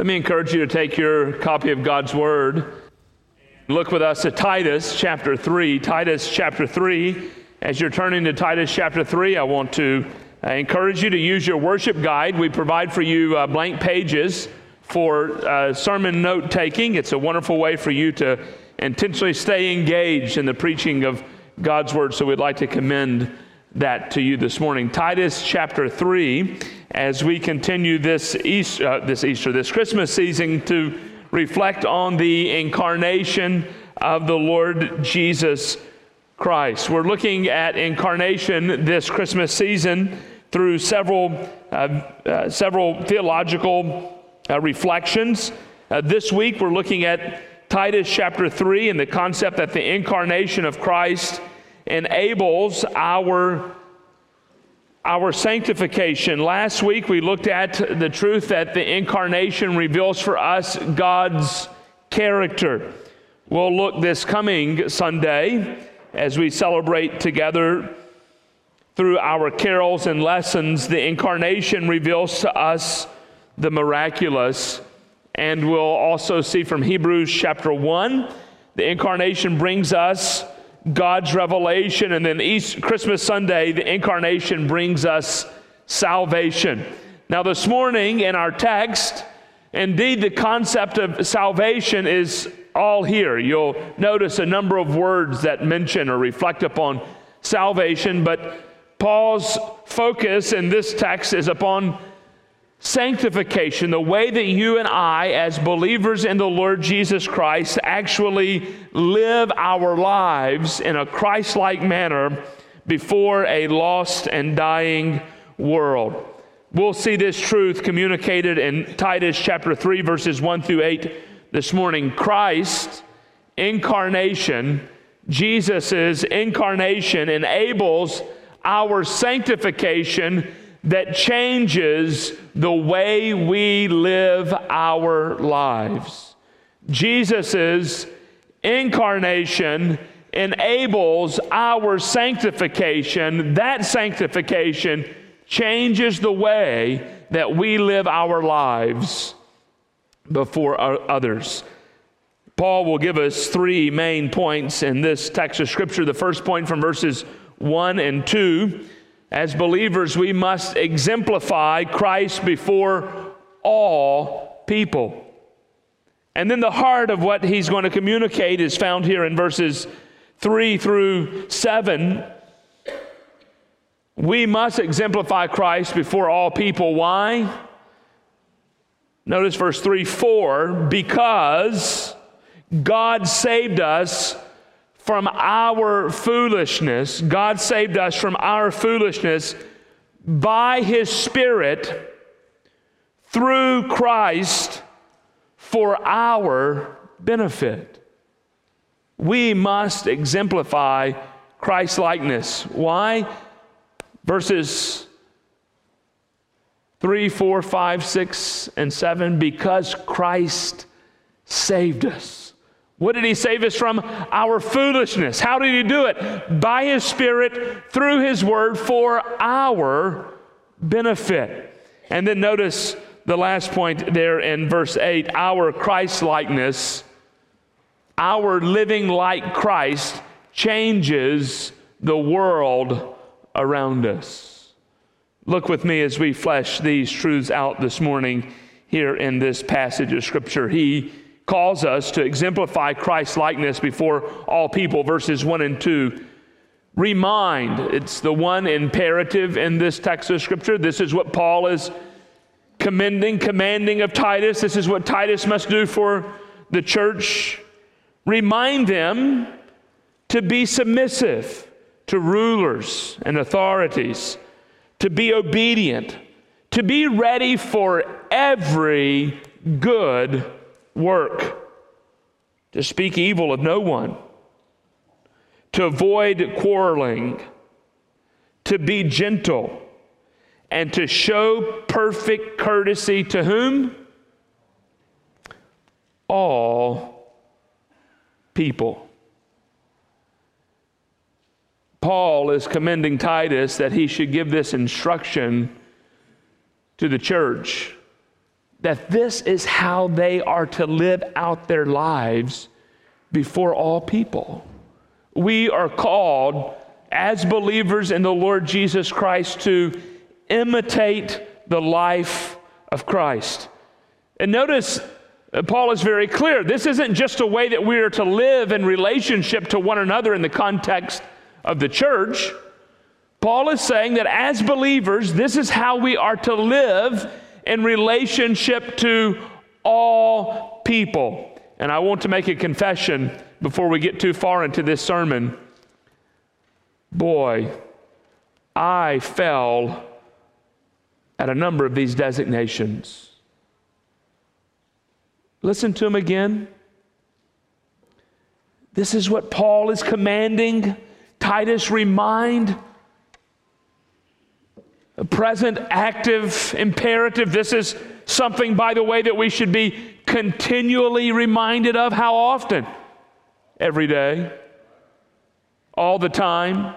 Let me encourage you to take your copy of God's Word. Look with us at Titus chapter 3. Titus chapter 3. As you're turning to Titus chapter 3, I want to uh, encourage you to use your worship guide. We provide for you uh, blank pages for uh, sermon note taking. It's a wonderful way for you to intentionally stay engaged in the preaching of God's Word. So we'd like to commend that to you this morning. Titus chapter 3, as we continue this Easter, uh, this Easter, this Christmas season to reflect on the incarnation of the Lord Jesus Christ. We're looking at incarnation this Christmas season through several, uh, uh, several theological uh, reflections. Uh, this week we're looking at Titus chapter 3 and the concept that the incarnation of Christ enables our our sanctification. Last week we looked at the truth that the incarnation reveals for us God's character. We'll look this coming Sunday as we celebrate together through our carols and lessons. The incarnation reveals to us the miraculous. And we'll also see from Hebrews chapter 1, the incarnation brings us God's revelation. And then East, Christmas Sunday, the incarnation brings us salvation. Now, this morning in our text, indeed, the concept of salvation is all here. You'll notice a number of words that mention or reflect upon salvation, but Paul's focus in this text is upon sanctification, the way that you and I, as believers in the Lord Jesus Christ, actually live our lives in a Christ like manner before a lost and dying world. We'll see this truth communicated in Titus chapter 3, verses 1 through 8 this morning. Christ, incarnation, Jesus' incarnation enables our sanctification that changes the way we live our lives. Jesus' incarnation enables our sanctification. That sanctification changes the way that we live our lives before others. Paul will give us three main points in this text of Scripture. The first point from verses 1 and 2 as believers, we must exemplify Christ before all people. And then the heart of what he's going to communicate is found here in verses 3 through 7. We must exemplify Christ before all people. Why? Notice verse 3 4 because God saved us from our foolishness. God saved us from our foolishness by His Spirit through Christ for our benefit. We must exemplify Christ likeness. Why? Verses 3, 4, 5, 6, and 7 because Christ saved us. What did he save us from? Our foolishness. How did he do it? By his Spirit, through his word, for our benefit. And then notice the last point there in verse 8 our Christ likeness, our living like Christ, changes the world around us. Look with me as we flesh these truths out this morning here in this passage of Scripture. He calls us to exemplify Christ's likeness before all people, verses 1 and 2. Remind, it's the one imperative in this text of Scripture. This is what Paul is commending, commanding of Titus. This is what Titus must do for the church. Remind them to be submissive to rulers and authorities, to be obedient, to be ready for every good work, to speak evil of no one, to avoid quarreling, to be gentle, and to show perfect courtesy to whom? All people. Paul is commending Titus that he should give this instruction to the church that this is how they are to live out their lives before all people. We are called as believers in the Lord Jesus Christ to imitate the life of Christ. And notice uh, Paul is very clear. This isn't just a way that we are to live in relationship to one another in the context of the church. Paul is saying that as believers, this is how we are to live in relationship to all people. And I want to make a confession before we get too far into this sermon. Boy, I fell at a number of these designations. Listen to him again. This is what Paul is commanding Titus remind present active imperative. This is something, by the way, that we should be continually reminded of. How often? Every day, all the time,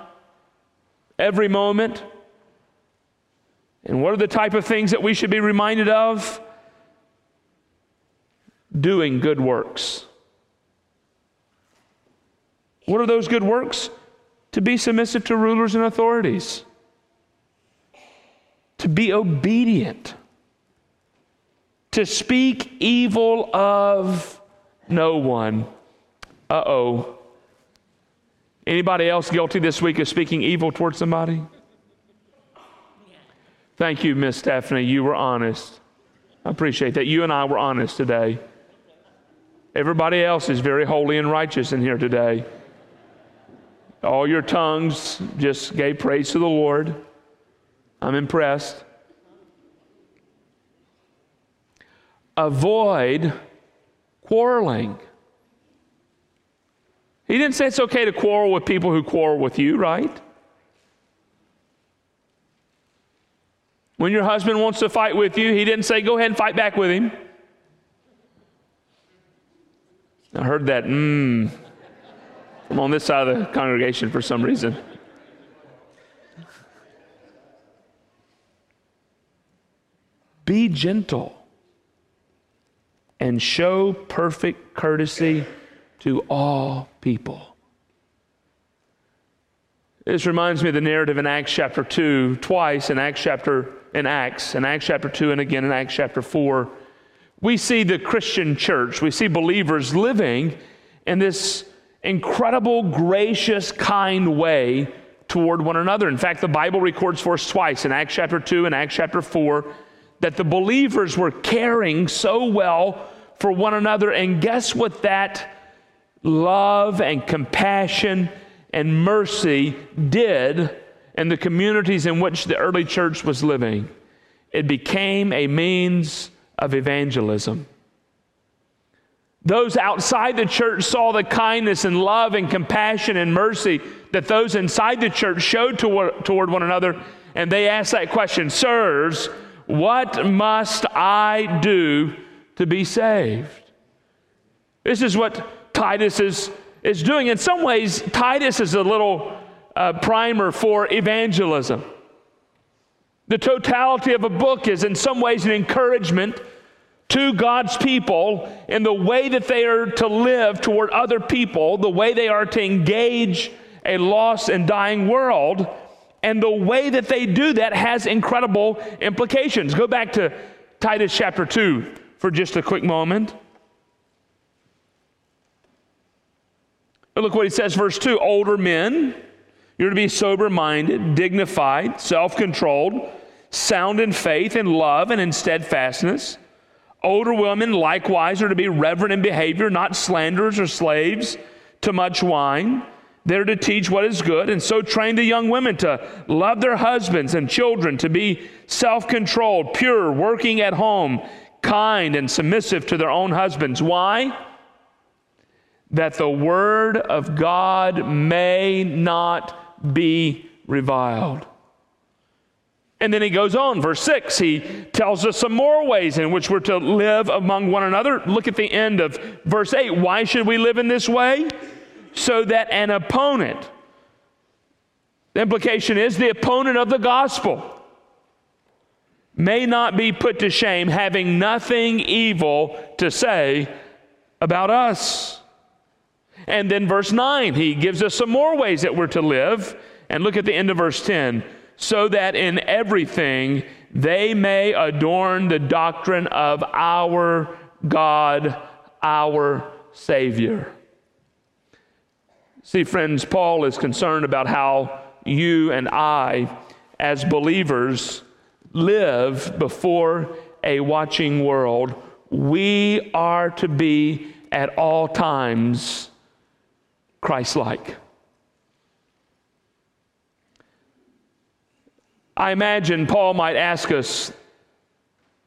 every moment. And what are the type of things that we should be reminded of? Doing good works. What are those good works? To be submissive to rulers and authorities, to be obedient, to speak evil of no one. Uh oh. Anybody else guilty this week of speaking evil towards somebody? Thank you, Miss Stephanie. You were honest. I appreciate that. You and I were honest today. Everybody else is very holy and righteous in here today. All your tongues just gave praise to the Lord. I'm impressed. Avoid quarreling. He didn't say it's okay to quarrel with people who quarrel with you, right? When your husband wants to fight with you, he didn't say, go ahead and fight back with him. I heard that, mmm, from on this side of the congregation for some reason. Be gentle and show perfect courtesy to all people. This reminds me of the narrative in Acts chapter 2, twice in Acts chapter in Acts, in Acts chapter 2 and again in Acts chapter 4. We see the Christian church, we see believers living in this incredible, gracious, kind way toward one another. In fact, the Bible records for us twice in Acts chapter 2 and Acts chapter 4 that the believers were caring so well for one another. And guess what that love and compassion and mercy did in the communities in which the early church was living? It became a means of evangelism. Those outside the church saw the kindness and love and compassion and mercy that those inside the church showed toward, toward one another. And they asked that question Sirs, what must I do to be saved? This is what Titus is, is doing. In some ways, Titus is a little uh, primer for evangelism. The totality of a book is, in some ways, an encouragement to God's people in the way that they are to live toward other people, the way they are to engage a lost and dying world, and the way that they do that has incredible implications. Go back to Titus chapter 2 for just a quick moment. Look what he says, verse 2 Older men, you're to be sober minded, dignified, self controlled, sound in faith and love and in steadfastness Older women likewise are to be reverent in behavior, not slanderers or slaves to much wine. They're to teach what is good, and so train the young women to love their husbands and children, to be self controlled, pure, working at home, kind, and submissive to their own husbands. Why? That the word of God may not be reviled. And then he goes on, verse 6, he tells us some more ways in which we're to live among one another. Look at the end of verse 8. Why should we live in this way? So that an opponent, the implication is the opponent of the gospel, may not be put to shame, having nothing evil to say about us. And then verse 9, he gives us some more ways that we're to live. And look at the end of verse 10 so that in everything they may adorn the doctrine of our God, our Savior. See, friends, Paul is concerned about how you and I, as believers, live before a watching world. We are to be at all times Christ like. I imagine Paul might ask us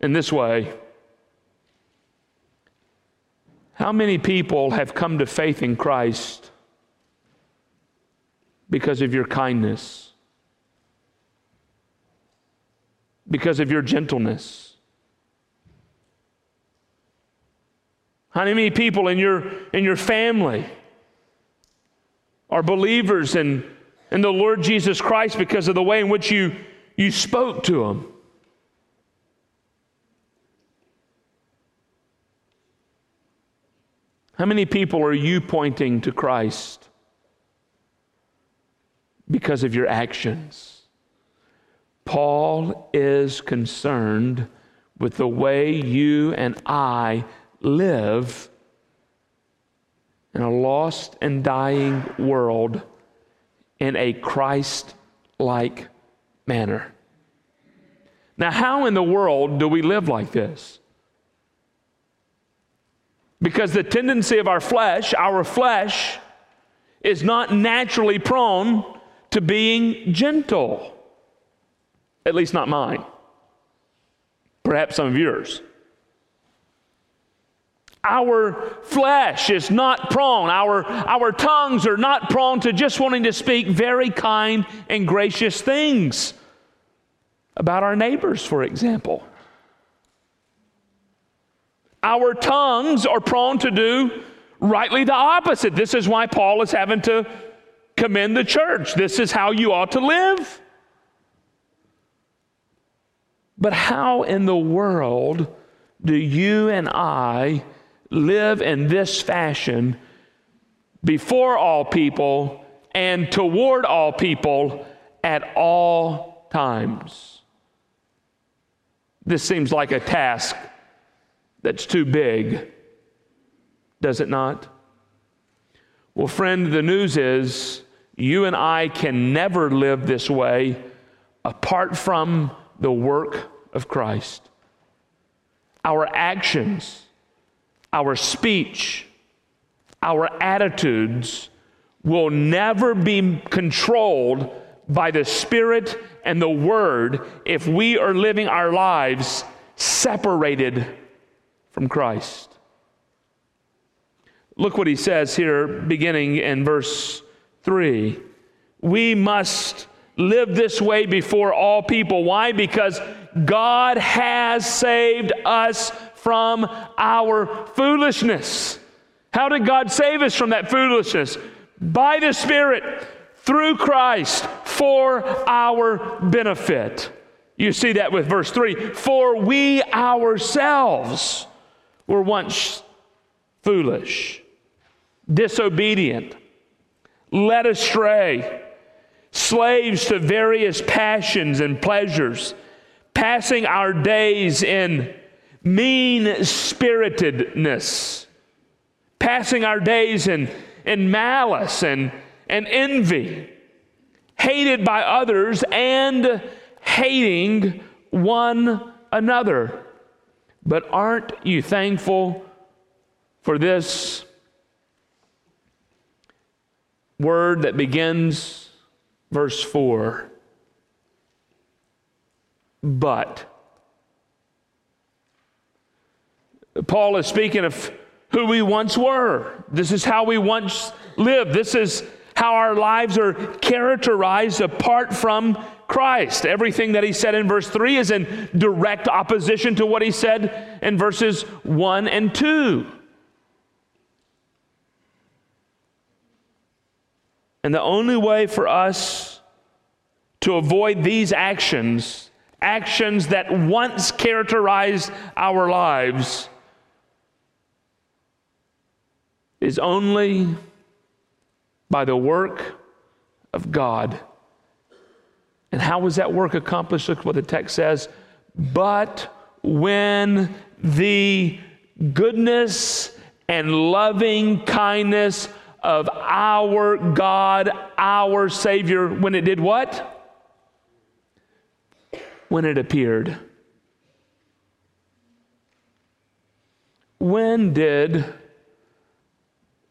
in this way How many people have come to faith in Christ because of your kindness, because of your gentleness? How many people in your, in your family are believers in, in the Lord Jesus Christ because of the way in which you you spoke to them. How many people are you pointing to Christ because of your actions? Paul is concerned with the way you and I live in a lost and dying world in a Christ like manner. Now, how in the world do we live like this? Because the tendency of our flesh, our flesh, is not naturally prone to being gentle. At least not mine. Perhaps some of yours. Our flesh is not prone, our, our tongues are not prone to just wanting to speak very kind and gracious things about our neighbors, for example. Our tongues are prone to do rightly the opposite. This is why Paul is having to commend the church. This is how you ought to live. But how in the world do you and I live in this fashion before all people and toward all people at all times. This seems like a task that's too big, does it not? Well, friend, the news is you and I can never live this way apart from the work of Christ. Our actions, our speech, our attitudes will never be controlled by the Spirit and the Word if we are living our lives separated from Christ. Look what he says here, beginning in verse 3. We must live this way before all people. Why? Because God has saved us from our foolishness. How did God save us from that foolishness? By the Spirit, through Christ, for our benefit. You see that with verse 3 For we ourselves were once foolish, disobedient, led astray, slaves to various passions and pleasures, passing our days in mean spiritedness, passing our days in, in malice and, and envy, hated by others and hating one another. But aren't you thankful for this word that begins verse 4? But. Paul is speaking of who we once were. This is how we once lived. This is how our lives are characterized apart from Christ. Everything that he said in verse 3 is in direct opposition to what he said in verses 1 and 2. And the only way for us to avoid these actions actions that once characterized our lives is only by the work of God. And how was that work accomplished? Look what the text says. But when the goodness and loving kindness of our God, our Savior, when it did what? When it appeared. When did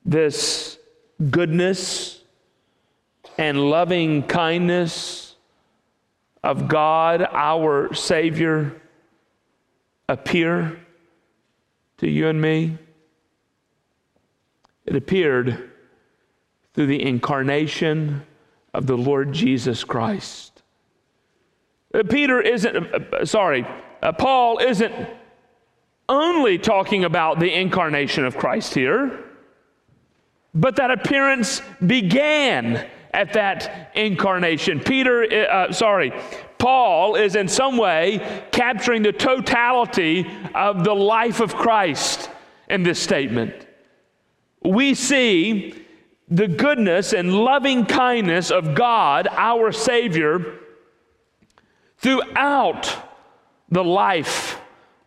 this goodness and loving kindness of God, our Savior, appear to you and me? It appeared through the incarnation of the Lord Jesus Christ. Uh, Peter isn't, uh, uh, sorry, Paul isn't only talking about the incarnation of Christ here. But that appearance began at that incarnation. Peter, uh, sorry, Paul is in some way capturing the totality of the life of Christ in this statement. We see the goodness and loving kindness of God, our Savior, throughout the life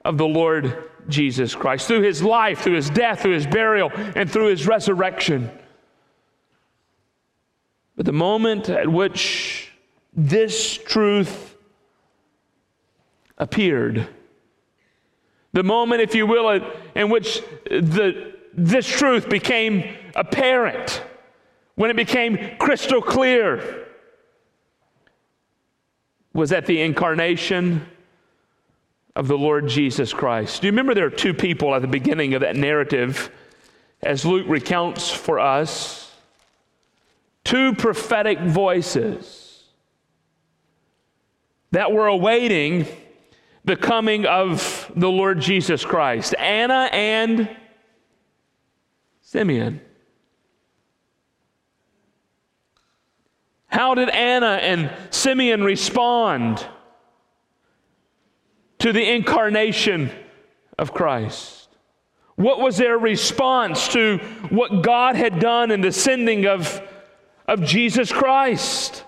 of the Lord Jesus Christ, through his life, through his death, through his burial, and through his resurrection. But the moment at which this truth appeared, the moment, if you will, in which the, this truth became apparent, when it became crystal clear, was at the incarnation of the Lord Jesus Christ. Do you remember there are two people at the beginning of that narrative as Luke recounts for us? Two prophetic voices that were awaiting the coming of the Lord Jesus Christ Anna and Simeon. How did Anna and Simeon respond? to the incarnation of Christ? What was their response to what God had done in the sending of, of Jesus Christ?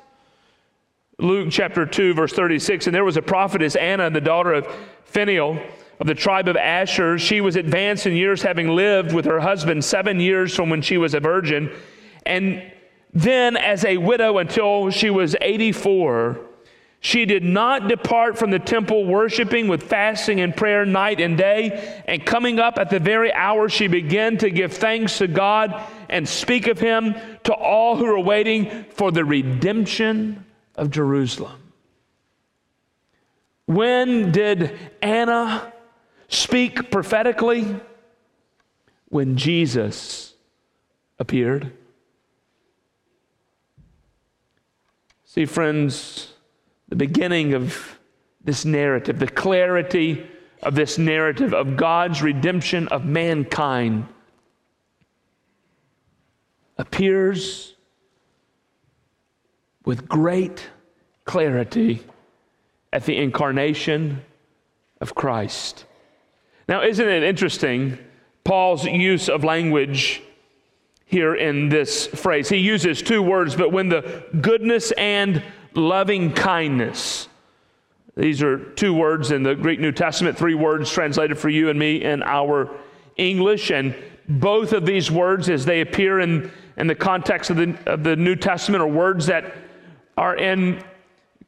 Luke chapter 2, verse 36 And there was a prophetess, Anna, the daughter of Phanuel of the tribe of Asher. She was advanced in years, having lived with her husband seven years from when she was a virgin, and then as a widow until she was 84. She did not depart from the temple, worshiping with fasting and prayer night and day. And coming up at the very hour, she began to give thanks to God and speak of him to all who are waiting for the redemption of Jerusalem. When did Anna speak prophetically? When Jesus appeared. See, friends, the beginning of this narrative, the clarity of this narrative of God's redemption of mankind appears with great clarity at the incarnation of Christ. Now, isn't it interesting, Paul's use of language here in this phrase? He uses two words, but when the goodness and loving kindness. These are two words in the Greek New Testament, three words translated for you and me in our English. And both of these words, as they appear in, in the context of the, of the New Testament, are words that are in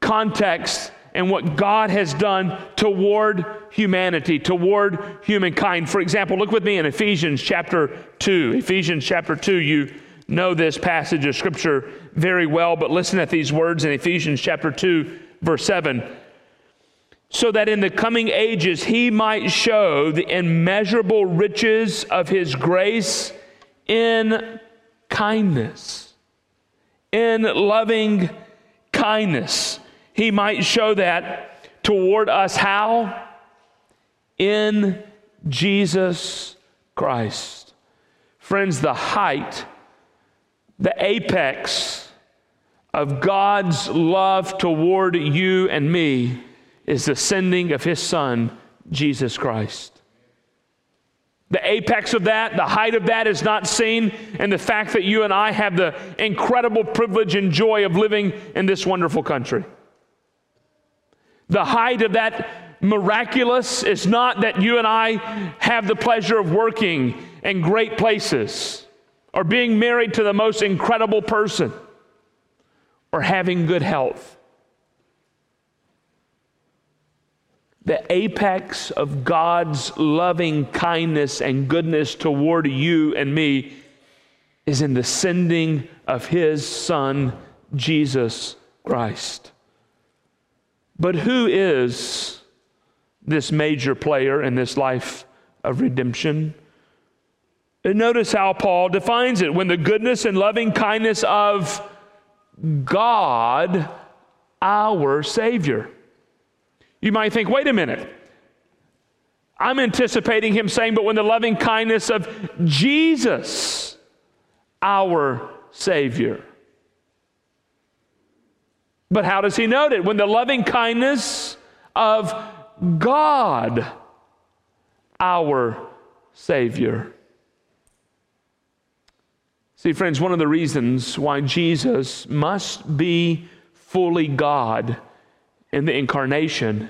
context and what God has done toward humanity, toward humankind. For example, look with me in Ephesians chapter 2. Ephesians chapter 2, you know this passage of Scripture very well, but listen at these words in Ephesians chapter 2, verse 7. So that in the coming ages he might show the immeasurable riches of his grace in kindness, in loving kindness. He might show that toward us how? In Jesus Christ. Friends, the height the apex of God's love toward you and me is the sending of his son, Jesus Christ. The apex of that, the height of that is not seen in the fact that you and I have the incredible privilege and joy of living in this wonderful country. The height of that miraculous is not that you and I have the pleasure of working in great places or being married to the most incredible person or having good health. the apex of God's loving kindness and goodness toward you and me is in the sending of His Son, Jesus Christ. But who is this major player in this life of redemption? And notice how Paul defines it when the goodness and loving kindness of God, our Savior. You might think, wait a minute. I'm anticipating him saying, but when the loving kindness of Jesus, our Savior. But how does he note it? When the loving kindness of God, our Savior. See, friends, one of the reasons why Jesus must be fully God in the incarnation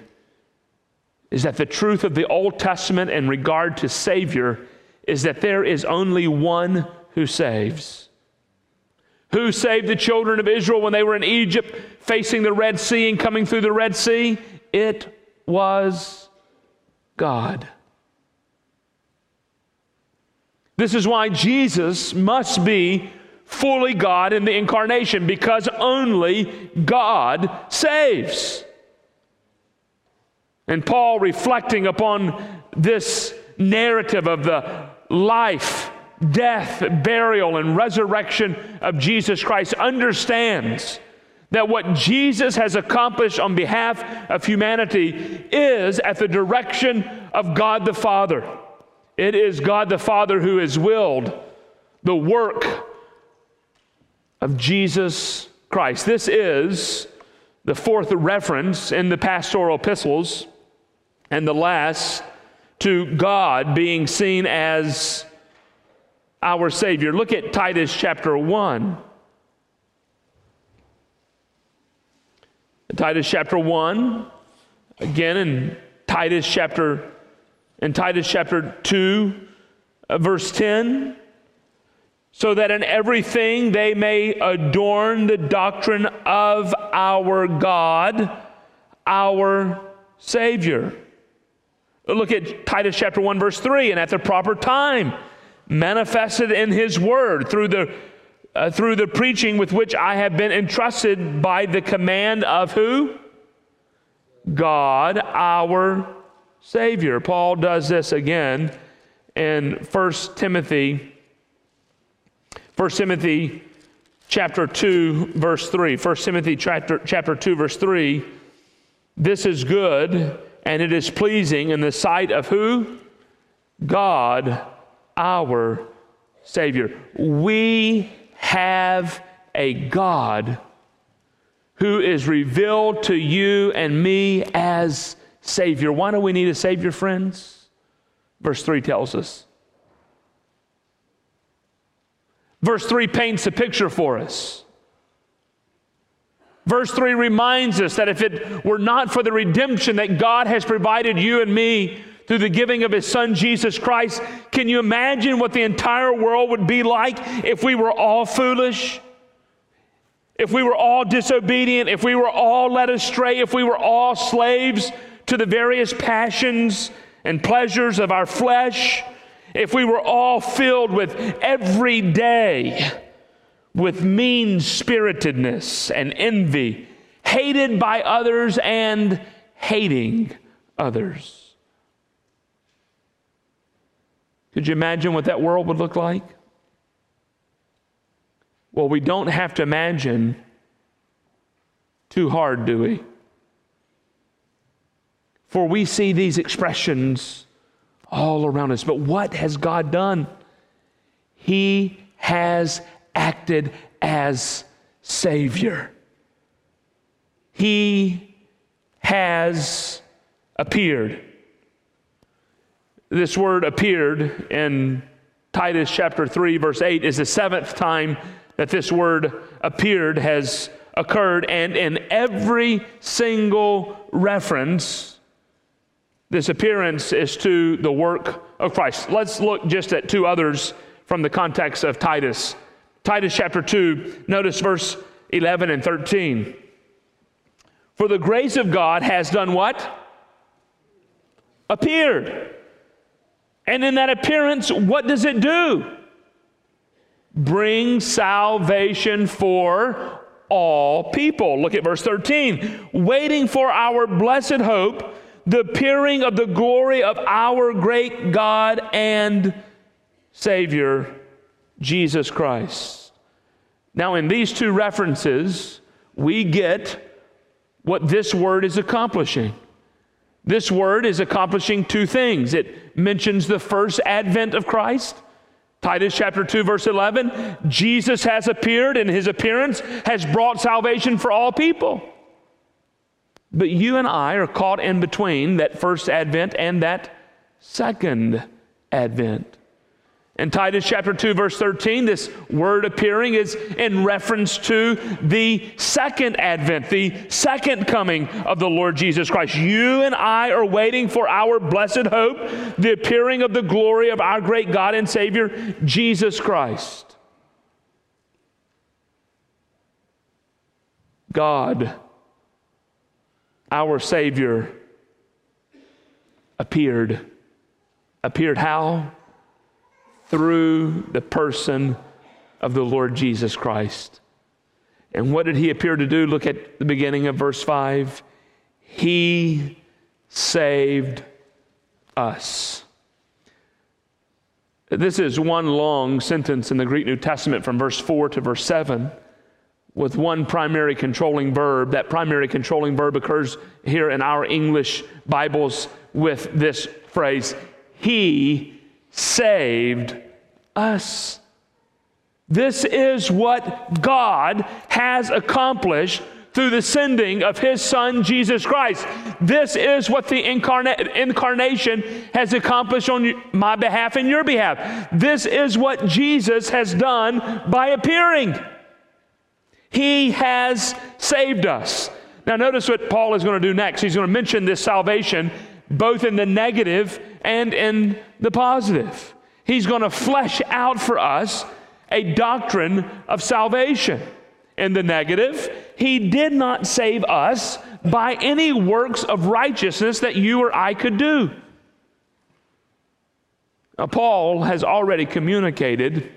is that the truth of the Old Testament in regard to Savior is that there is only one who saves. Who saved the children of Israel when they were in Egypt facing the Red Sea and coming through the Red Sea? It was God. This is why Jesus must be fully God in the incarnation because only God saves. And Paul, reflecting upon this narrative of the life, death, burial, and resurrection of Jesus Christ, understands that what Jesus has accomplished on behalf of humanity is at the direction of God the Father. It is God the Father who has willed the work of Jesus Christ. This is the fourth reference in the pastoral epistles and the last to God being seen as our Savior. Look at Titus chapter 1. Titus chapter 1, again in Titus chapter in Titus chapter 2, uh, verse 10, so that in everything they may adorn the doctrine of our God, our Savior. Look at Titus chapter 1, verse 3. And at the proper time, manifested in his word through the, uh, through the preaching with which I have been entrusted by the command of who? God, our Savior. Paul does this again in 1 Timothy, 1 Timothy chapter 2, verse 3. 1 Timothy chapter, chapter 2, verse 3. This is good and it is pleasing in the sight of who? God, our Savior. We have a God who is revealed to you and me as Savior. Why do we need a Savior, friends? Verse 3 tells us. Verse 3 paints a picture for us. Verse 3 reminds us that if it were not for the redemption that God has provided you and me through the giving of His Son Jesus Christ, can you imagine what the entire world would be like if we were all foolish? If we were all disobedient, if we were all led astray, if we were all slaves to the various passions and pleasures of our flesh, if we were all filled with every day with mean spiritedness and envy, hated by others and hating others. Could you imagine what that world would look like? Well, we don't have to imagine too hard, do we? For we see these expressions all around us. But what has God done? He has acted as Savior. He has appeared. This word appeared in Titus chapter 3, verse 8, is the seventh time that this word appeared has occurred, and in every single reference, this appearance is to the work of Christ. Let's look just at two others from the context of Titus. Titus chapter 2, notice verse 11 and 13. For the grace of God has done what? Appeared. And in that appearance, what does it do? Bring salvation for all people. Look at verse 13. Waiting for our blessed hope, the appearing of the glory of our great God and Savior, Jesus Christ. Now, in these two references, we get what this word is accomplishing. This word is accomplishing two things. It mentions the first advent of Christ. Titus chapter 2, verse 11 Jesus has appeared, and his appearance has brought salvation for all people. But you and I are caught in between that first advent and that second advent. In Titus chapter 2, verse 13, this word appearing is in reference to the second advent, the second coming of the Lord Jesus Christ. You and I are waiting for our blessed hope, the appearing of the glory of our great God and Savior, Jesus Christ. God, our Savior, appeared. Appeared how? Through the person of the Lord Jesus Christ. And what did he appear to do? Look at the beginning of verse 5. He saved us. This is one long sentence in the Greek New Testament from verse 4 to verse 7 with one primary controlling verb. That primary controlling verb occurs here in our English Bibles with this phrase He saved us. This is what God has accomplished through the sending of his son Jesus Christ. This is what the incarna- incarnation has accomplished on my behalf and your behalf. This is what Jesus has done by appearing. He has saved us. Now, notice what Paul is going to do next. He's going to mention this salvation both in the negative and in the positive. He's going to flesh out for us a doctrine of salvation. In the negative, He did not save us by any works of righteousness that you or I could do. Now, Paul has already communicated,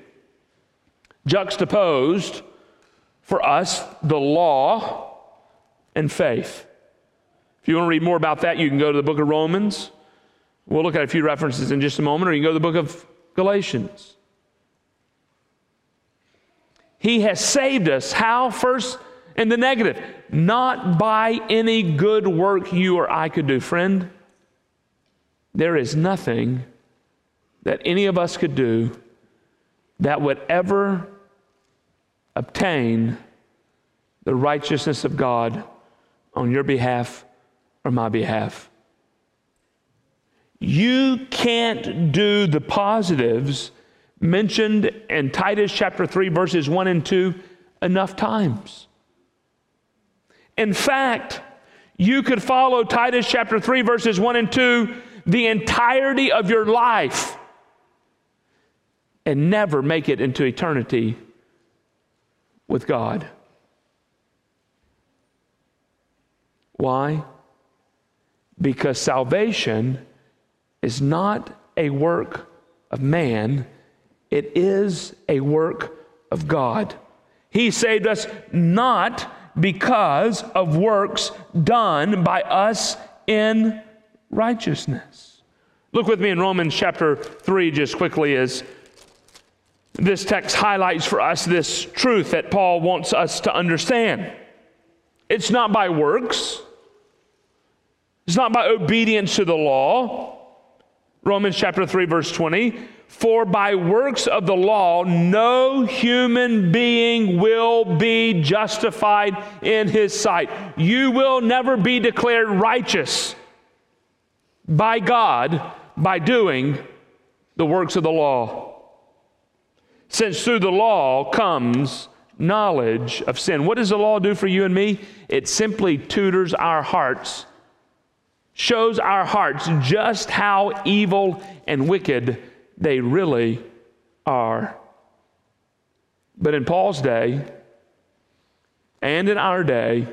juxtaposed for us the law and faith. If you want to read more about that, you can go to the book of Romans. We'll look at a few references in just a moment, or you can go to the book of Galatians. He has saved us. How? First, in the negative, not by any good work you or I could do. Friend, there is nothing that any of us could do that would ever obtain the righteousness of God on your behalf or my behalf. You can't do the positives mentioned in Titus chapter 3, verses 1 and 2 enough times. In fact, you could follow Titus chapter 3, verses 1 and 2 the entirety of your life and never make it into eternity with God. Why? Because salvation is not a work of man, it is a work of God. He saved us not because of works done by us in righteousness. Look with me in Romans chapter 3 just quickly as this text highlights for us this truth that Paul wants us to understand. It's not by works, it's not by obedience to the law. Romans chapter 3, verse 20. For by works of the law, no human being will be justified in his sight. You will never be declared righteous by God by doing the works of the law. Since through the law comes knowledge of sin. What does the law do for you and me? It simply tutors our hearts, shows our hearts just how evil and wicked they really are. But in Paul's day and in our day,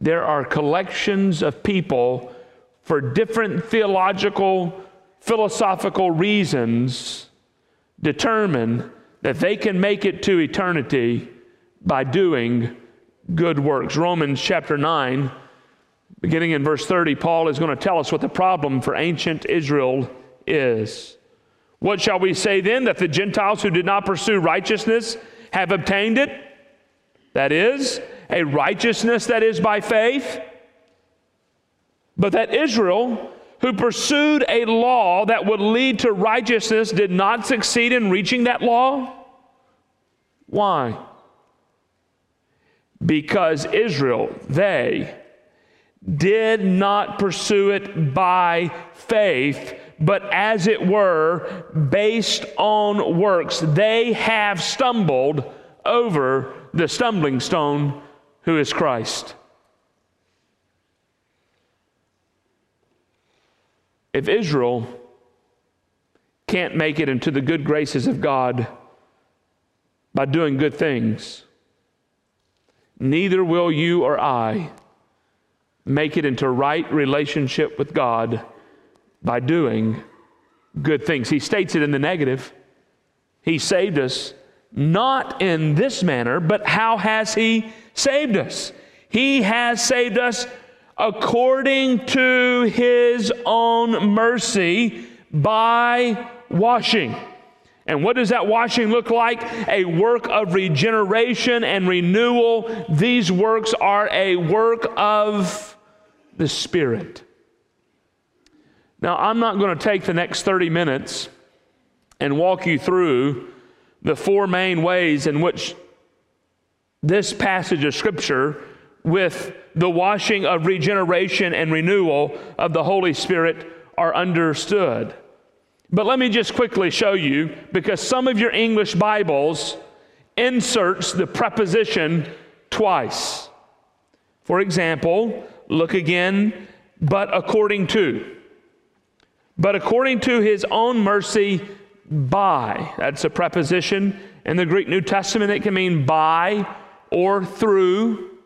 there are collections of people for different theological, philosophical reasons determine that they can make it to eternity by doing good works. Romans chapter 9, beginning in verse 30, Paul is going to tell us what the problem for ancient Israel is. What shall we say then? That the Gentiles who did not pursue righteousness have obtained it? That is, a righteousness that is by faith. But that Israel, who pursued a law that would lead to righteousness, did not succeed in reaching that law? Why? Because Israel, they, did not pursue it by faith, but as it were, based on works. They have stumbled over the stumbling stone, who is Christ. If Israel can't make it into the good graces of God by doing good things, neither will you or I make it into right relationship with God by doing good things. He states it in the negative. He saved us not in this manner, but how has He saved us? He has saved us according to His own mercy by washing. And what does that washing look like? A work of regeneration and renewal. These works are a work of the Spirit. Now, I'm not going to take the next 30 minutes and walk you through the four main ways in which this passage of Scripture, with the washing of regeneration and renewal of the Holy Spirit, are understood. But let me just quickly show you, because some of your English Bibles inserts the preposition twice. For example, look again, but according to but according to his own mercy by. That's a preposition. In the Greek New Testament, it can mean by or through.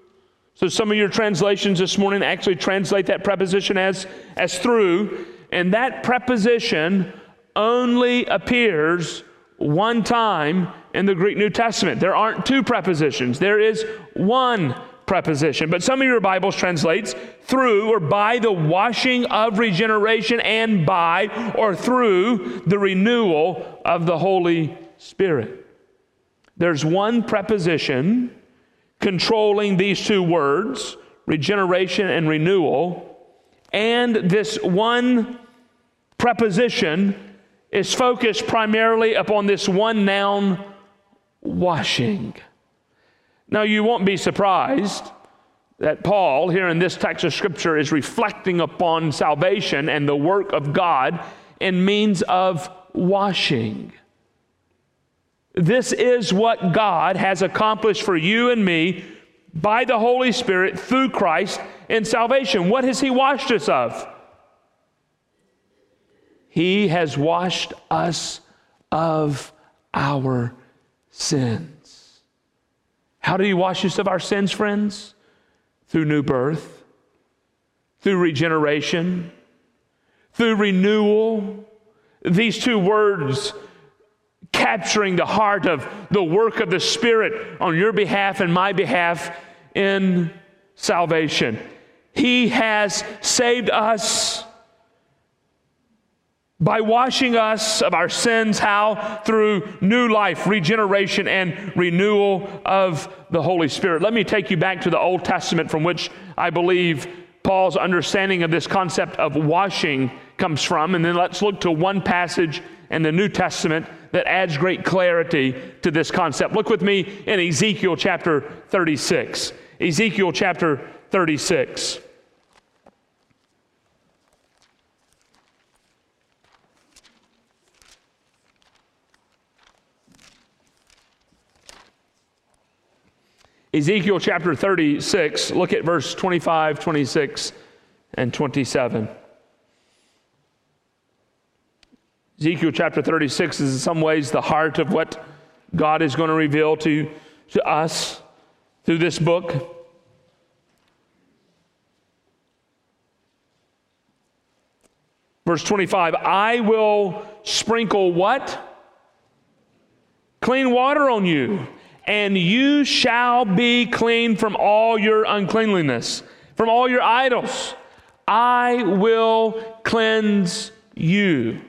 So some of your translations this morning actually translate that preposition as, as through. And that preposition only appears one time in the Greek New Testament. There aren't two prepositions, there is one preposition. But some of your Bibles translates through or by the washing of regeneration and by or through the renewal of the Holy Spirit. There's one preposition controlling these two words, regeneration and renewal, and this one preposition is focused primarily upon this one noun, washing. Now, you won't be surprised that Paul, here in this text of Scripture, is reflecting upon salvation and the work of God in means of washing. This is what God has accomplished for you and me by the Holy Spirit through Christ in salvation. What has He washed us of? He has washed us of our sin. How did he wash us of our sins, friends? Through new birth, through regeneration, through renewal. These two words capturing the heart of the work of the Spirit on your behalf and my behalf in salvation. He has saved us by washing us of our sins. How? Through new life, regeneration, and renewal of the Holy Spirit. Let me take you back to the Old Testament from which I believe Paul's understanding of this concept of washing comes from. And then let's look to one passage in the New Testament that adds great clarity to this concept. Look with me in Ezekiel chapter 36. Ezekiel chapter 36. Ezekiel chapter 36, look at verse 25, 26, and 27. Ezekiel chapter 36 is in some ways the heart of what God is going to reveal to, to us through this book. Verse 25 I will sprinkle what? Clean water on you and you shall be clean from all your uncleanliness, from all your idols. I will cleanse you.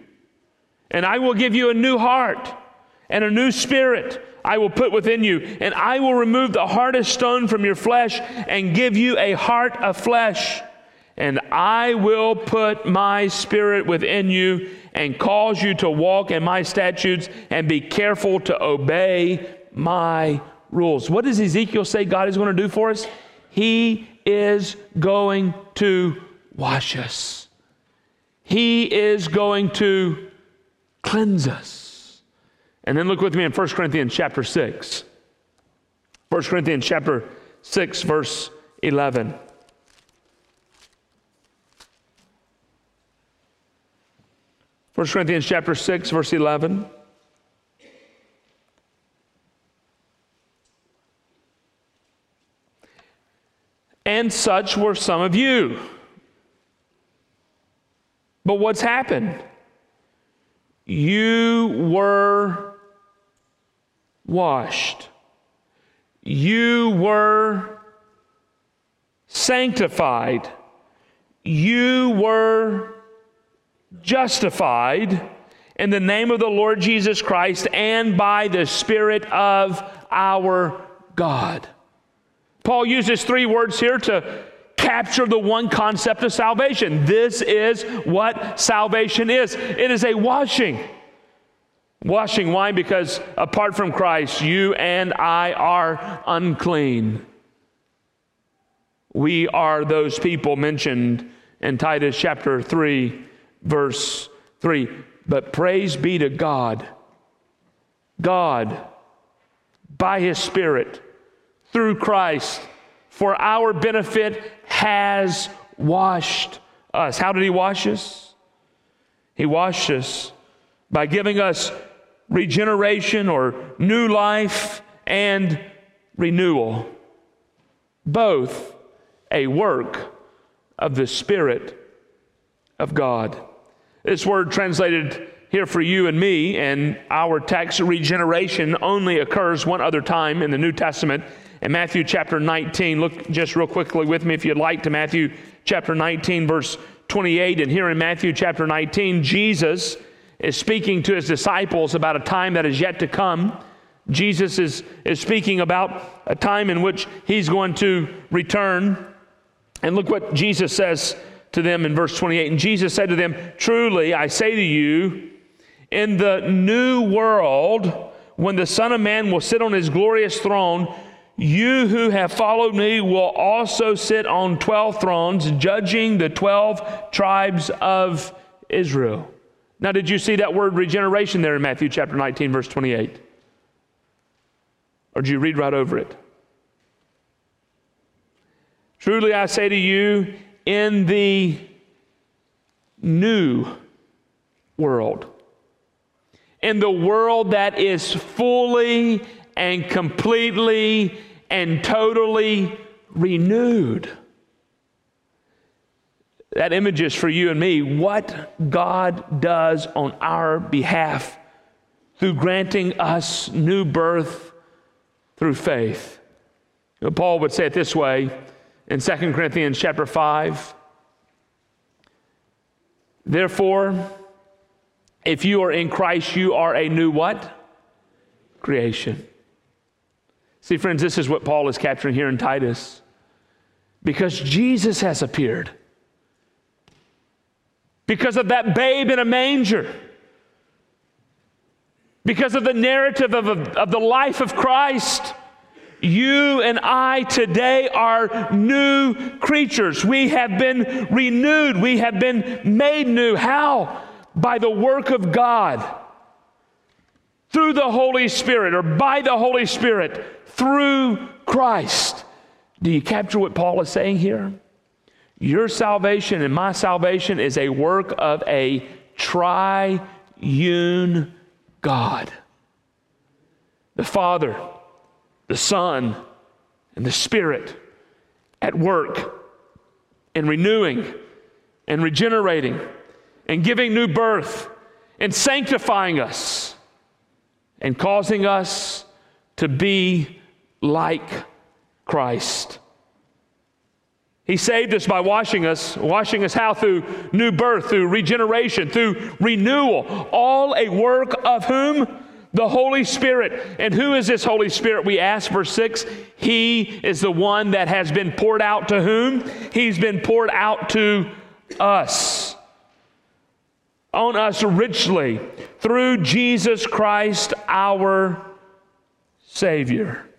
And I will give you a new heart and a new spirit I will put within you. And I will remove the hardest stone from your flesh and give you a heart of flesh. And I will put my spirit within you and cause you to walk in my statutes and be careful to obey my rules. What does Ezekiel say God is going to do for us? He is going to wash us, He is going to cleanse us. And then look with me in 1 Corinthians chapter 6. 1 Corinthians chapter 6, verse 11. First Corinthians chapter 6, verse 11. And such were some of you. But what's happened? You were washed. You were sanctified. You were justified in the name of the Lord Jesus Christ and by the Spirit of our God. Paul uses three words here to capture the one concept of salvation. This is what salvation is it is a washing. Washing, why? Because apart from Christ, you and I are unclean. We are those people mentioned in Titus chapter 3, verse 3. But praise be to God. God, by His Spirit, through Christ for our benefit has washed us. How did He wash us? He washed us by giving us regeneration or new life and renewal, both a work of the Spirit of God. This word translated here for you and me and our text, regeneration, only occurs one other time in the New Testament in Matthew chapter 19. Look just real quickly with me, if you'd like, to Matthew chapter 19, verse 28. And here in Matthew chapter 19, Jesus is speaking to his disciples about a time that is yet to come. Jesus is, is speaking about a time in which he's going to return. And look what Jesus says to them in verse 28. And Jesus said to them, Truly, I say to you, in the new world, when the Son of Man will sit on his glorious throne, you who have followed me will also sit on 12 thrones, judging the 12 tribes of Israel. Now, did you see that word regeneration there in Matthew chapter 19, verse 28? Or did you read right over it? Truly, I say to you, in the new world, in the world that is fully and completely and totally renewed. That image is for you and me what God does on our behalf through granting us new birth through faith. Paul would say it this way in 2 Corinthians chapter 5. Therefore, if you are in Christ, you are a new what? Creation. See, friends, this is what Paul is capturing here in Titus. Because Jesus has appeared. because of that babe in a manger, because of the narrative of, of, of the life of Christ. You and I today are new creatures. We have been renewed. We have been made new. How? By the work of God through the Holy Spirit or by the Holy Spirit through Christ. Do you capture what Paul is saying here? Your salvation and my salvation is a work of a triune God. The Father, the Son, and the Spirit at work in renewing and regenerating and giving new birth and sanctifying us and causing us to be like Christ. He saved us by washing us. Washing us how? Through new birth, through regeneration, through renewal. All a work of whom? The Holy Spirit. And who is this Holy Spirit? We ask, verse 6. He is the one that has been poured out to whom? He's been poured out to us. On us richly through Jesus Christ our Savior.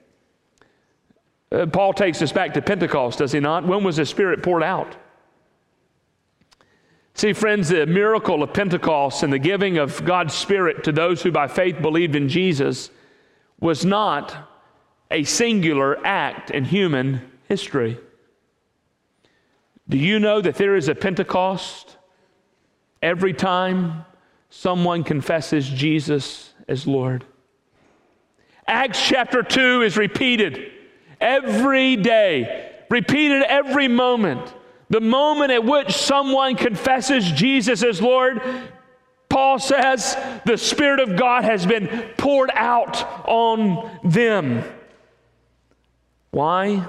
Uh, Paul takes us back to Pentecost, does he not? When was the Spirit poured out? See, friends, the miracle of Pentecost and the giving of God's Spirit to those who by faith believed in Jesus was not a singular act in human history. Do you know that there is a Pentecost every time someone confesses Jesus as Lord? Acts chapter 2 is repeated every day, repeated every moment. The moment at which someone confesses Jesus as Lord, Paul says the Spirit of God has been poured out on them. Why?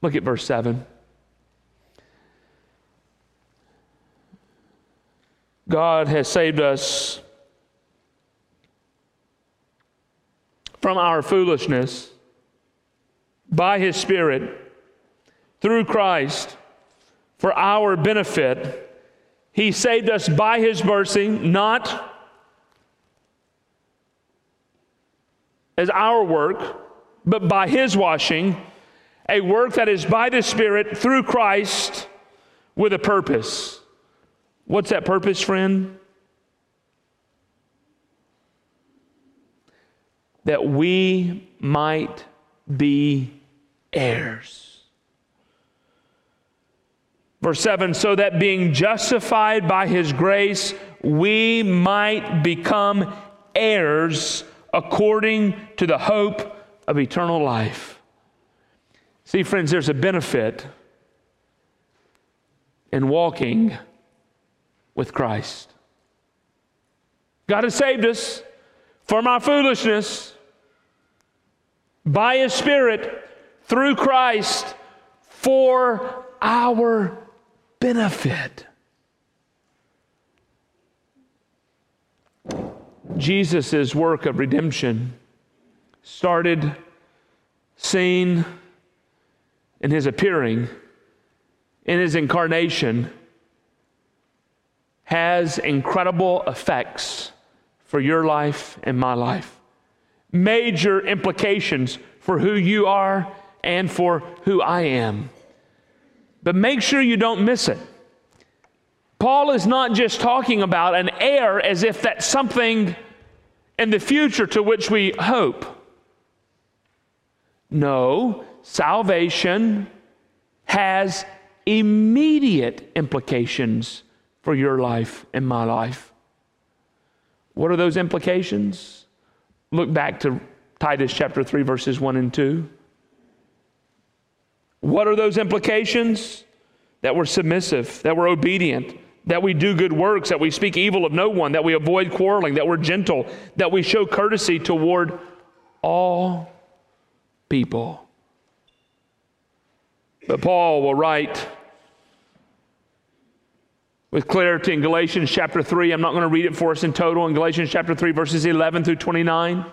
Look at verse 7. God has saved us from our foolishness by His Spirit through Christ for our benefit. He saved us by His mercy, not as our work, but by His washing, a work that is by the Spirit through Christ with a purpose. What's that purpose, friend? That we might be heirs. Verse 7 so that being justified by his grace, we might become heirs according to the hope of eternal life. See, friends, there's a benefit in walking with Christ. God has saved us from our foolishness by His Spirit through Christ for our benefit. Jesus' work of redemption started, seen in his appearing, in his incarnation, has incredible effects for your life and my life major implications for who you are and for who I am. But make sure you don't miss it. Paul is not just talking about an heir as if that's something in the future to which we hope. No, salvation has immediate implications for your life and my life. What are those implications? Look back to Titus chapter 3, verses 1 and 2. What are those implications? That we're submissive, that we're obedient, that we do good works, that we speak evil of no one, that we avoid quarreling, that we're gentle, that we show courtesy toward all people. But Paul will write with clarity in Galatians chapter 3. I'm not going to read it for us in total. In Galatians chapter 3, verses 11 through 29,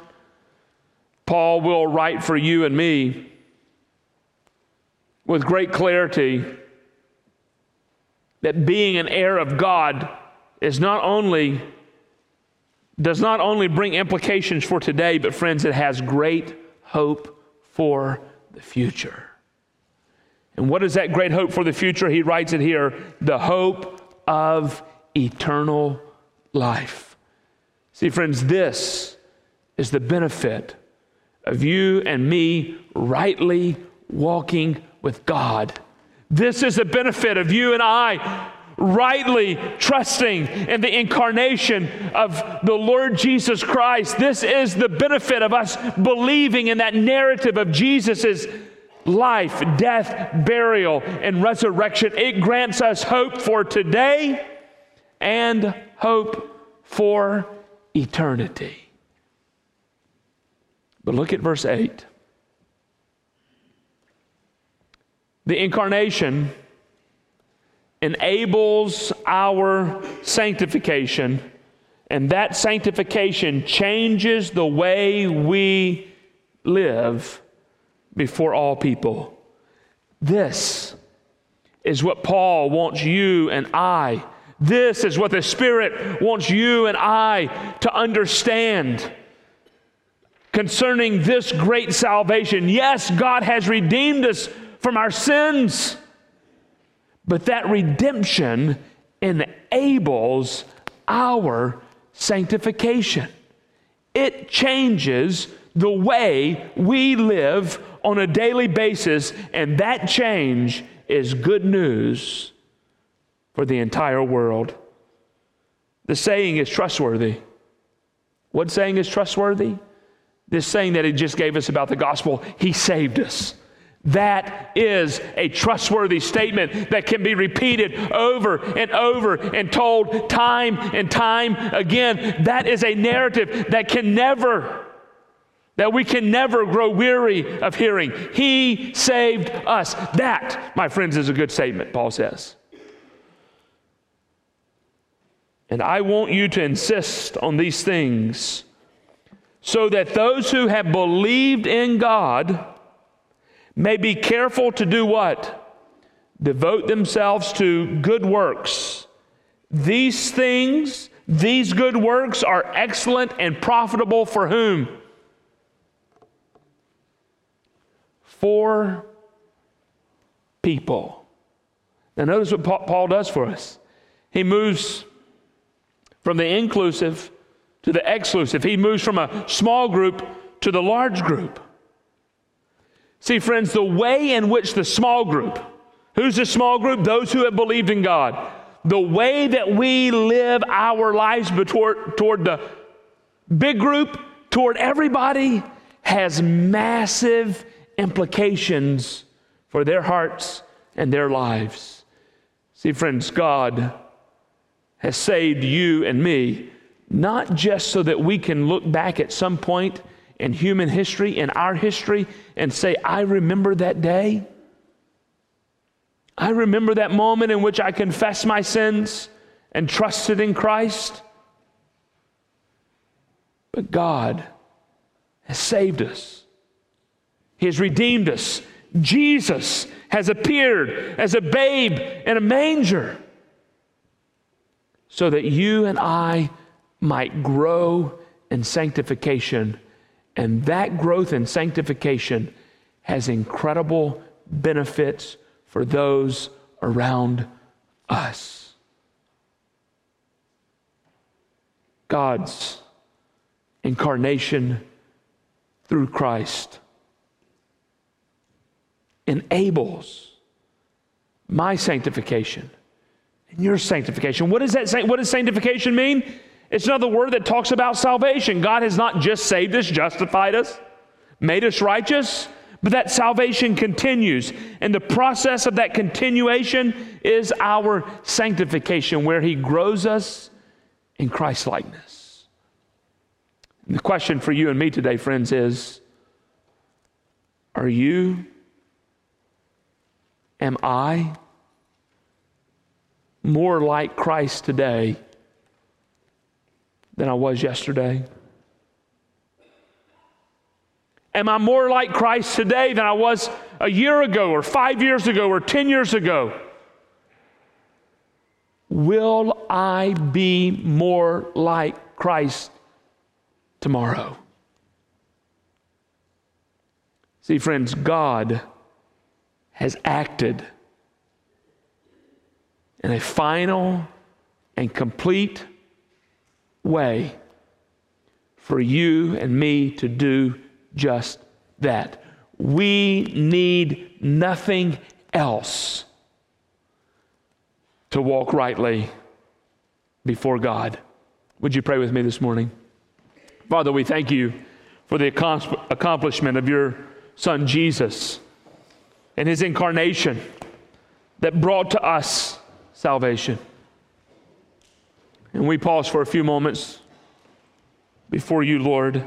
Paul will write for you and me with great clarity that being an heir of God is not only does not only bring implications for today, but friends, it has great hope for the future. And what is that great hope for the future? He writes it here the hope of eternal life. See, friends, this is the benefit of you and me rightly walking with God. This is the benefit of you and I rightly trusting in the incarnation of the Lord Jesus Christ. This is the benefit of us believing in that narrative of Jesus' life, death, burial, and resurrection. It grants us hope for today and hope for eternity. But look at verse 8. The incarnation enables our sanctification, and that sanctification changes the way we live before all people. This is what Paul wants you and I. This is what the Spirit wants you and I to understand concerning this great salvation. Yes, God has redeemed us from our sins. But that redemption enables our sanctification. It changes the way we live on a daily basis, and that change is good news for the entire world. The saying is trustworthy. What saying is trustworthy? This saying that he just gave us about the gospel, he saved us. That is a trustworthy statement that can be repeated over and over and told time and time again. That is a narrative that can never, that we can never grow weary of hearing. He saved us. That, my friends, is a good statement, Paul says. And I want you to insist on these things so that those who have believed in God may be careful to do what? Devote themselves to good works. These things, these good works are excellent and profitable for whom? For people. Now, notice what Paul does for us. He moves from the inclusive to the exclusive, he moves from a small group to the large group. See, friends, the way in which the small group, who's the small group? Those who have believed in God. The way that we live our lives toward, toward the big group, toward everybody, has massive implications for their hearts and their lives. See, friends, God has saved you and me, not just so that we can look back at some point in human history, in our history, and say, I remember that day. I remember that moment in which I confessed my sins and trusted in Christ. But God has saved us, He has redeemed us. Jesus has appeared as a babe in a manger so that you and I might grow in sanctification and that growth in sanctification has incredible benefits for those around us. God's incarnation through Christ enables my sanctification and your sanctification. What does that say? what does sanctification mean? It's another word that talks about salvation. God has not just saved us, justified us, made us righteous, but that salvation continues. And the process of that continuation is our sanctification, where He grows us in Christ likeness. the question for you and me today, friends, is Are you, am I more like Christ today? than I was yesterday? Am I more like Christ today than I was a year ago, or five years ago, or 10 years ago? will I be more like Christ tomorrow? See, friends, God has acted in a final and complete way for you and me to do just that. We need nothing else to walk rightly before God. Would you pray with me this morning? Father, we thank you for the accomplishment of your Son Jesus and his incarnation that brought to us salvation. And we pause for a few moments before you, Lord,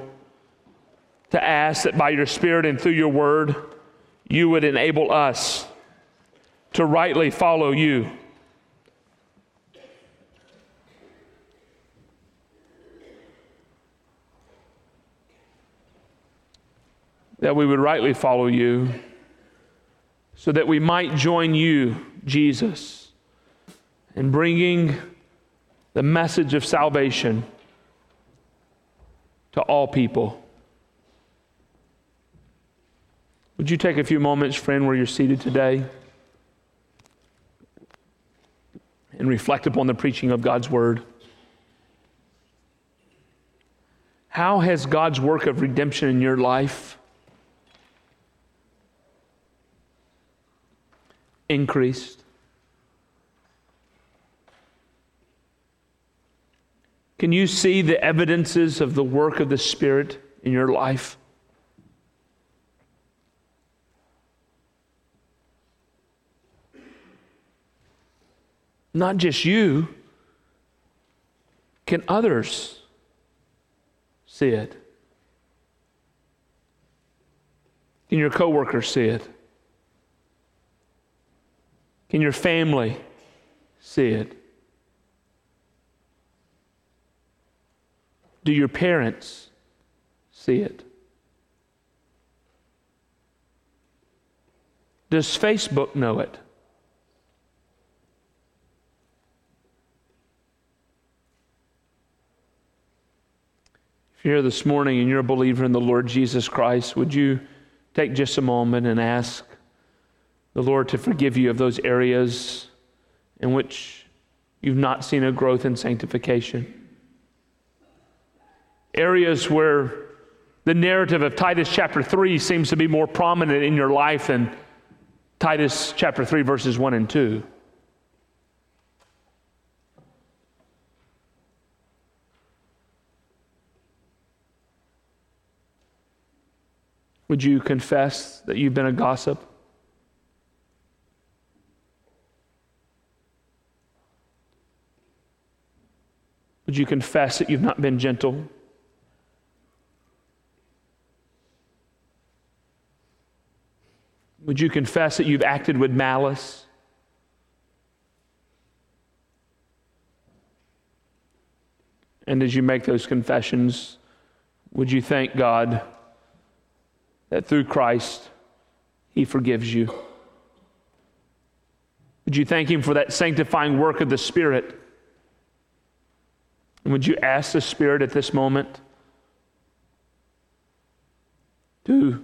to ask that by your Spirit and through your word, you would enable us to rightly follow you. That we would rightly follow you so that we might join you, Jesus, in bringing the message of salvation to all people. Would you take a few moments, friend, where you're seated today and reflect upon the preaching of God's Word? How has God's work of redemption in your life increased? Can you see the evidences of the work of the Spirit in your life? Not just you, can others see it? Can your coworkers see it? Can your family see it? Do your parents see it? Does Facebook know it? If you're here this morning and you're a believer in the Lord Jesus Christ, would you take just a moment and ask the Lord to forgive you of those areas in which you've not seen a growth in sanctification? areas where the narrative of Titus chapter 3 seems to be more prominent in your life than Titus chapter 3, verses 1 and 2. Would you confess that you've been a gossip? Would you confess that you've not been gentle? Would you confess that you've acted with malice? And as you make those confessions, would you thank God that through Christ, He forgives you? Would you thank Him for that sanctifying work of the Spirit? And would you ask the Spirit at this moment to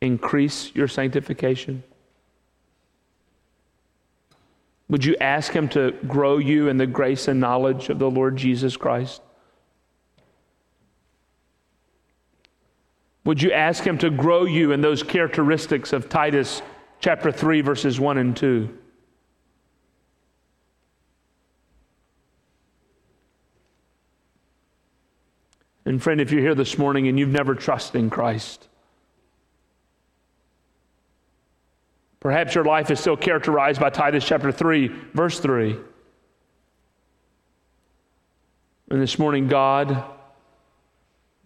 increase your sanctification? Would you ask Him to grow you in the grace and knowledge of the Lord Jesus Christ? Would you ask Him to grow you in those characteristics of Titus chapter 3, verses 1 and 2? And friend, if you're here this morning and you've never trusted in Christ, Perhaps your life is still characterized by Titus chapter 3, verse 3. And this morning, God,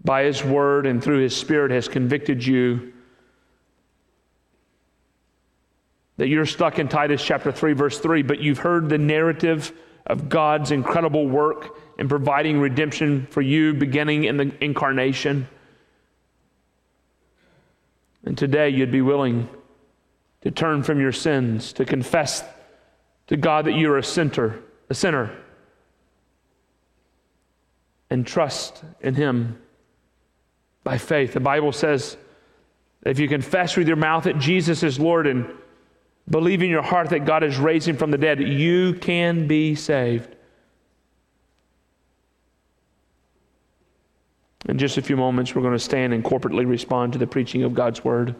by His Word and through His Spirit, has convicted you that you're stuck in Titus chapter 3, verse 3, but you've heard the narrative of God's incredible work in providing redemption for you beginning in the incarnation. And today you'd be willing to turn from your sins, to confess to God that you're a sinner, a sinner, and trust in Him by faith. The Bible says if you confess with your mouth that Jesus is Lord and believe in your heart that God is raising from the dead, you can be saved. In just a few moments, we're going to stand and corporately respond to the preaching of God's Word.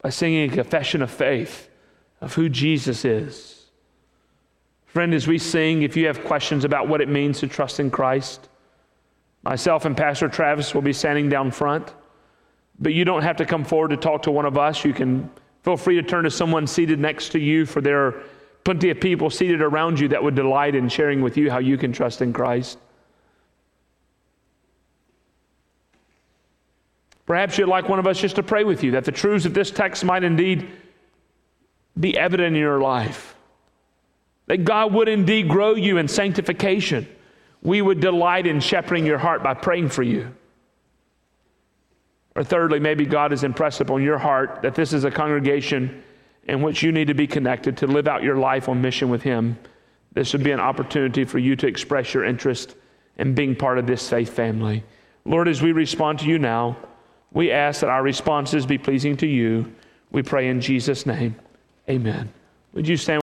By singing a confession of faith of who Jesus is. Friend, as we sing, if you have questions about what it means to trust in Christ, myself and Pastor Travis will be standing down front. But you don't have to come forward to talk to one of us. You can feel free to turn to someone seated next to you, for there are plenty of people seated around you that would delight in sharing with you how you can trust in Christ. Perhaps you'd like one of us just to pray with you that the truths of this text might indeed be evident in your life. That God would indeed grow you in sanctification. We would delight in shepherding your heart by praying for you. Or thirdly, maybe God has impressed upon your heart that this is a congregation in which you need to be connected to live out your life on mission with Him. This would be an opportunity for you to express your interest in being part of this faith family. Lord, as we respond to you now, we ask that our responses be pleasing to you. We pray in Jesus' name. Amen. Would you stand?